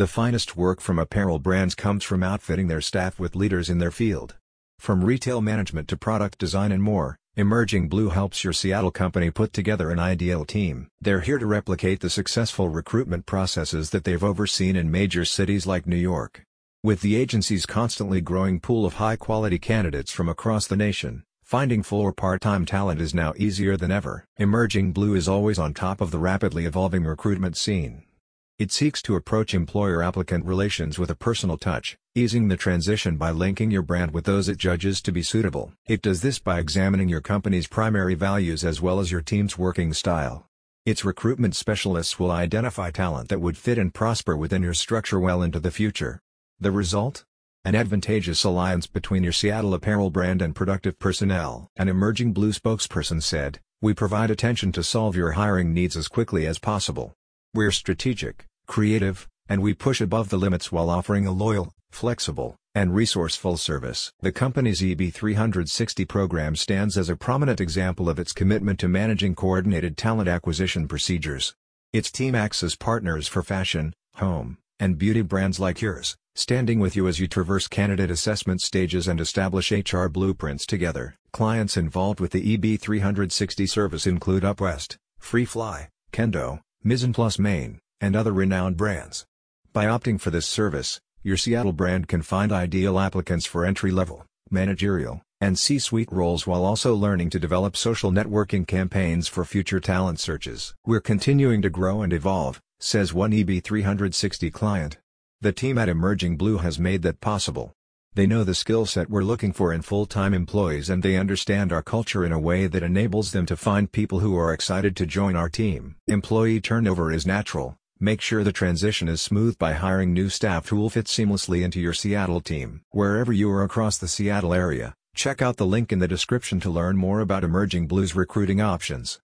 The finest work from apparel brands comes from outfitting their staff with leaders in their field. From retail management to product design and more, Emerging Blue helps your Seattle company put together an ideal team. They're here to replicate the successful recruitment processes that they've overseen in major cities like New York. With the agency's constantly growing pool of high-quality candidates from across the nation, finding full or part-time talent is now easier than ever. Emerging Blue is always on top of the rapidly evolving recruitment scene. It seeks to approach employer-applicant relations with a personal touch, easing the transition by linking your brand with those it judges to be suitable. It does this by examining your company's primary values as well as your team's working style. Its recruitment specialists will identify talent that would fit and prosper within your structure well into the future. The result? An advantageous alliance between your Seattle apparel brand and productive personnel. An emerging blue spokesperson said, We provide attention to solve your hiring needs as quickly as possible. We're strategic, creative, and we push above the limits while offering a loyal, flexible, and resourceful service. The company's EB360 program stands as a prominent example of its commitment to managing coordinated talent acquisition procedures. Its team acts as partners for fashion, home, and beauty brands like yours, standing with you as you traverse candidate assessment stages and establish HR blueprints together. Clients involved with the EB360 service include UpWest, FreeFly, Kendo, Mizzen Plus Main, and other renowned brands. By opting for this service, your Seattle brand can find ideal applicants for entry-level, managerial, and C-suite roles while also learning to develop social networking campaigns for future talent searches. We're continuing to grow and evolve, says one EB360 client. The team at Emerging Blue has made that possible. They know the skill set we're looking for in full-time employees and they understand our culture in a way that enables them to find people who are excited to join our team. Employee turnover is natural, make sure the transition is smooth by hiring new staff who will fit seamlessly into your Seattle team. Wherever you are across the Seattle area, check out the link in the description to learn more about Emerging Blue's recruiting options.